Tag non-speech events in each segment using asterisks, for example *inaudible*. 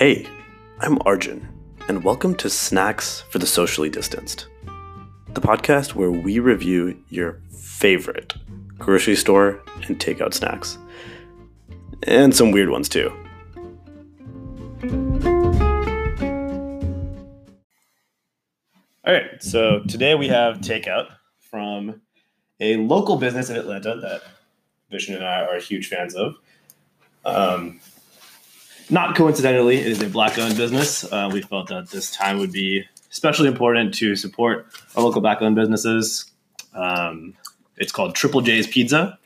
Hey, I'm Arjun, and welcome to Snacks for the Socially Distanced, the podcast where we review your favorite grocery store and takeout snacks, and some weird ones too. All right, so today we have takeout from a local business in Atlanta that Vishnu and I are huge fans of. Um, not coincidentally, it is a black owned business. Uh, we felt that this time would be especially important to support our local black owned businesses. Um, it's called Triple J's Pizza.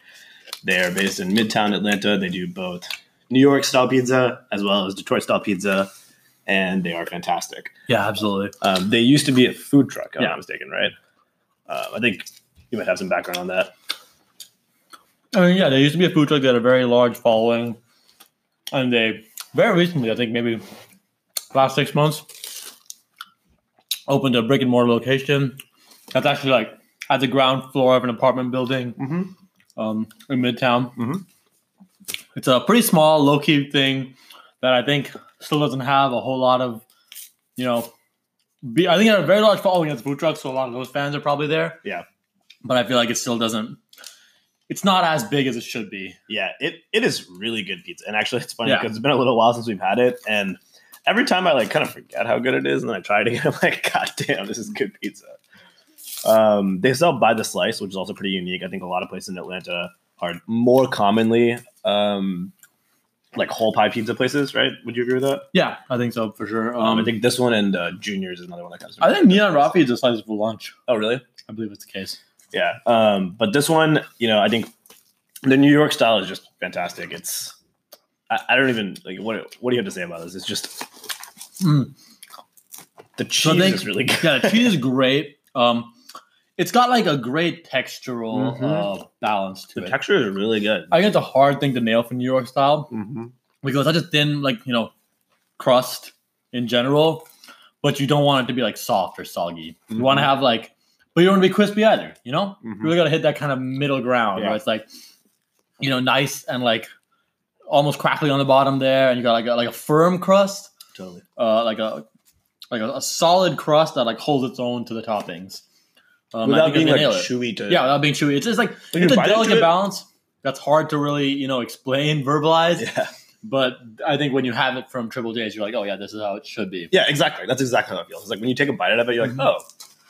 They're based in Midtown Atlanta. They do both New York style pizza as well as Detroit style pizza, and they are fantastic. Yeah, absolutely. Um, they used to be a food truck, if I'm not mistaken, right? Uh, I think you might have some background on that. I mean, yeah, there used to be a food truck that had a very large following, and they very recently, I think maybe last six months, opened a brick and mortar location that's actually like at the ground floor of an apartment building Mm-hmm. um, in Midtown. Mhm. It's a pretty small, low key thing that I think still doesn't have a whole lot of, you know, be, I think it had a very large following the food truck, so a lot of those fans are probably there. Yeah. but I feel like it still doesn't. It's not as big as it should be. Yeah, it, it is really good pizza. And actually, it's funny Yeah. because it's been a little while since we've had it. And every time I like kind of forget how good it is, and then I try it again, *laughs* I'm like, God damn, this is good pizza. Um, they sell by the slice, which is also pretty unique. I think a lot of places in Atlanta are more commonly um, like whole pie pizza places, right? Would you agree with that? Yeah, I think so for sure. Um, Um, I think this one and uh, Juniors is another one that comes. to I think Nina Rafi is a slice for lunch. Oh, really? I believe it's the case. Yeah. Um, but this one, you know, I think the New York style is just fantastic. It's I, I don't even like what what do you have to say about this? It's just Mm. the So cheese they- is really good. Yeah, the cheese is great. Um, it's got like a great textural Mhm. uh, balance to The it. The texture is really good. I think it's a hard thing to nail for New York style Mm-hmm. because that's a thin, like you know, crust in general, but you don't want it to be like soft or soggy. You want to have like, but you don't want to be crispy either. You know, Mhm. you really got to hit that kind of middle ground Yeah. where it's like, you know, nice and like almost crackly on the bottom there, and you got like a, like a firm crust, Totally. uh, like a like a, a solid crust that like holds its own to the toppings. Um, Without being like chewy to Yeah, without being chewy. It's just like it's a delicate it- balance that's hard to really you know explain, verbalize. Yeah. But I think when you have it from Triple J's, you're like, oh yeah, this is how it should be. Yeah, exactly. That's exactly how it feels. It's like when you take a bite out of it, you're like, Mhm. oh,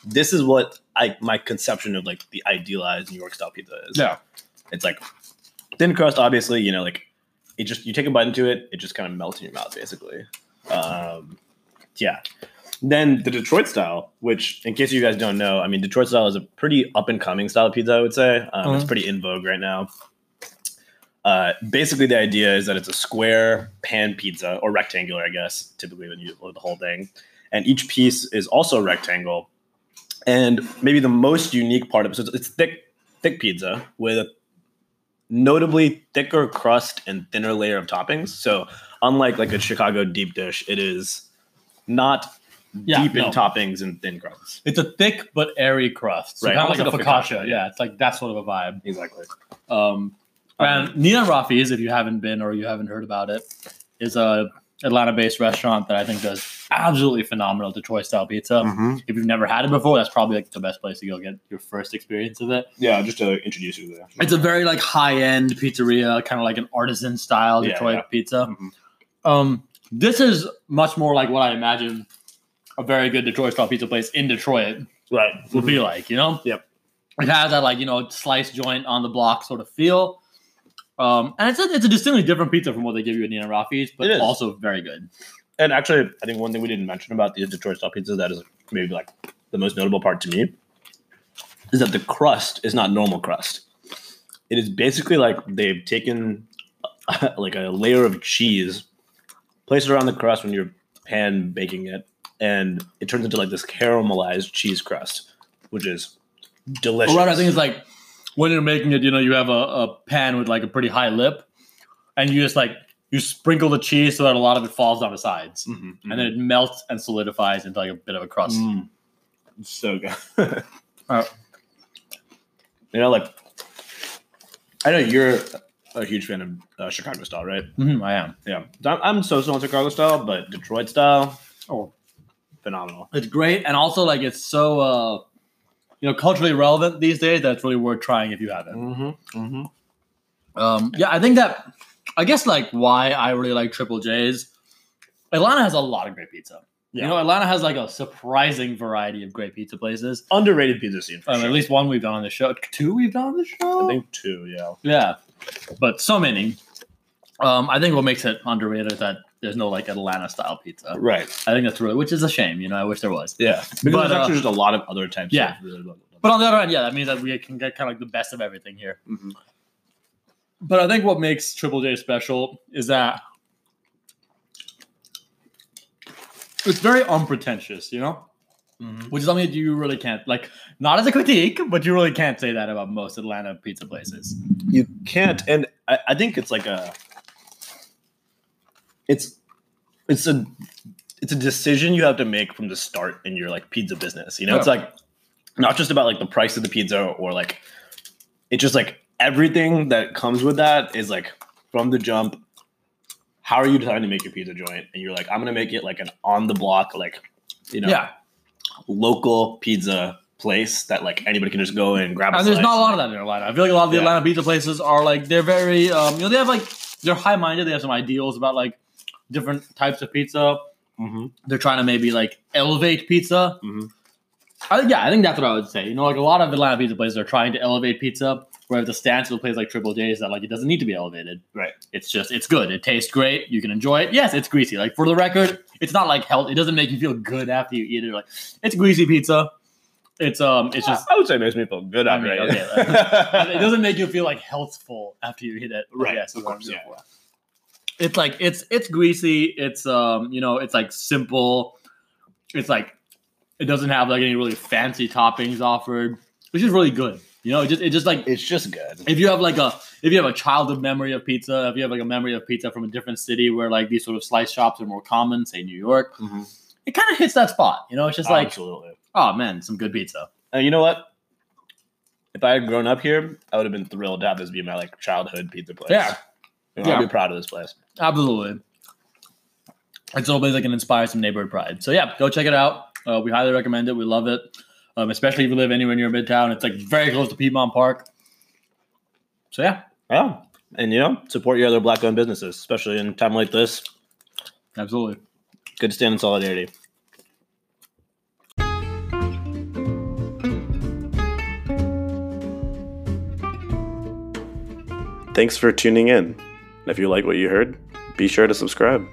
this is what I my conception of like the idealized New York style pizza is. Yeah. It's like thin crust, obviously, you know, like it just you take a bite into it, it just kind of melts in your mouth, basically. Um, yeah. Then the Detroit style, which, in case you guys don't know, I mean, Detroit style is a pretty up and coming style of pizza. I would say um, it's Mhm. pretty in vogue right now. Uh, basically, the idea is that it's a square pan pizza or rectangular, I guess, typically when you load the whole thing, and each piece is also a rectangle. And maybe the most unique part of it, so it's, it's thick, thick pizza with a notably thicker crust and thinner layer of toppings. So unlike like a Chicago deep dish, it is not Yeah, deep in toppings and thin crusts. It's a thick but airy crust. So Right, kind of like like a focaccia. focaccia, Yeah, it's like that sort of a vibe. Exactly. Um, and Nina Rafi's, if you haven't been or you haven't heard about it, is a Atlanta-based restaurant that I think does absolutely phenomenal Detroit style pizza. Mm-hmm. If you've never had it before, that's probably like the best place to go get your first experience of it. Yeah, just to introduce you there. It's a very like high-end pizzeria, kind of like an artisan style Detroit yeah. pizza. Mhm. Um, this is much more like what I imagine a very good Detroit style pizza place in Detroit Right. would be like, you know? Yep. It has that like, you know, slice joint on the block sort of feel. Um, and it's a, it's a distinctly different pizza from what they give you at Nina Rafi's, but It is. also very good. And actually, I think one thing we didn't mention about the Detroit style pizza that is maybe like the most notable part to me is that the crust is not normal crust. It is basically like they've taken *laughs* like a layer of cheese, placed it around the crust when you're pan baking it, and it turns into like this caramelized cheese crust, which is delicious. Right, I think it's like when you're making it, you know, you have a, a pan with like a pretty high lip, and you just like you sprinkle the cheese so that a lot of it falls down the sides, Mhm, and then it melts and solidifies into like a bit of a crust. Mm. It's so good. *laughs* Uh, you know, like I know you're a huge fan of uh, Chicago style, right? Mhm, I am. Yeah, I'm, I'm so-so on Chicago style, but Detroit style, Oh, phenomenal. it's great, and also like it's so uh, you know culturally relevant these days that it's really worth trying if you haven't. Mm-hmm. Mm-hmm. Um, yeah, I think that I guess like why I really like Triple J's. Atlanta has a lot of great pizza. Yeah. You know, Atlanta has like a surprising variety of great pizza places. Underrated pizza scene. For Um, sure. At least one we've done on the show. Two we've done on the show. I think two. Yeah. Yeah, but so many. Um, I think what makes it underrated is that there's no like Atlanta style pizza. Right. I think that's really, which is a shame. You know, I wish there was. Yeah. Because But, there's uh, actually just a lot of other types. yeah. Of. But on the other hand, yeah, that means that we can get kind of like the best of everything here. Mhm. But I think what makes Triple J special is that it's very unpretentious, you know, Mhm. which is something that you really can't like. Not as a critique, but you really can't say that about most Atlanta pizza places. You can't, and I, I think it's like a. It's, it's a, it's a decision you have to make from the start in your like pizza business. You know, it's like not just about like the price of the pizza or like, it's just like everything that comes with that is like from the jump. How are you trying to make your pizza joint? And you're like, I'm gonna make it like an on the block, like, you know, Yeah, local pizza place that like anybody can just go and grab. A and there's slice. not a lot of that in Atlanta. I feel like a lot of the Yeah. Atlanta pizza places are like they're very, um, you know, they have like they're high minded. They have some ideals about like different types of pizza. Mhm. they're trying to maybe like elevate pizza. Mhm. I think yeah, I think that's what I would say. You know, like a lot of Atlanta pizza places are trying to elevate pizza, whereas the stance of a place like Triple J is that like it doesn't need to be elevated. Right. It's just it's good. It tastes great. You can enjoy it. Yes, it's greasy. Like for the record, it's not like health. It doesn't make you feel good after you eat it. Like it's greasy pizza. It's um, it's just I would say it makes me feel good after mean, I eat okay, it. *laughs* it doesn't make you feel like healthful after you eat it. Right, Yes, of course, yeah. It's like it's it's greasy. It's um you know it's like simple. It's like it doesn't have like any really fancy toppings offered, which is really good. You know, it just it just like It's just good. if you have like a if you have a childhood memory of pizza, if you have like a memory of pizza from a different city where like these sort of slice shops are more common, say New York, it kind of hits that spot. You know, it's just like Absolutely. oh man, some good pizza. And you know what? If I had grown up here, I would have been thrilled to have this be my like childhood pizza place. Yeah. You know, Yeah. I'd be proud of this place. Absolutely. It's always like an inspire some neighborhood pride. So yeah, go check it out. Uh, we highly recommend it. We love it, um, especially if you live anywhere near Midtown. It's like very close to Piedmont Park. So yeah, Yeah. And you know, support your other black owned businesses, especially in a time like this. absolutely. Good to stand in solidarity. Thanks for tuning in. And if you like what you heard, be sure to subscribe.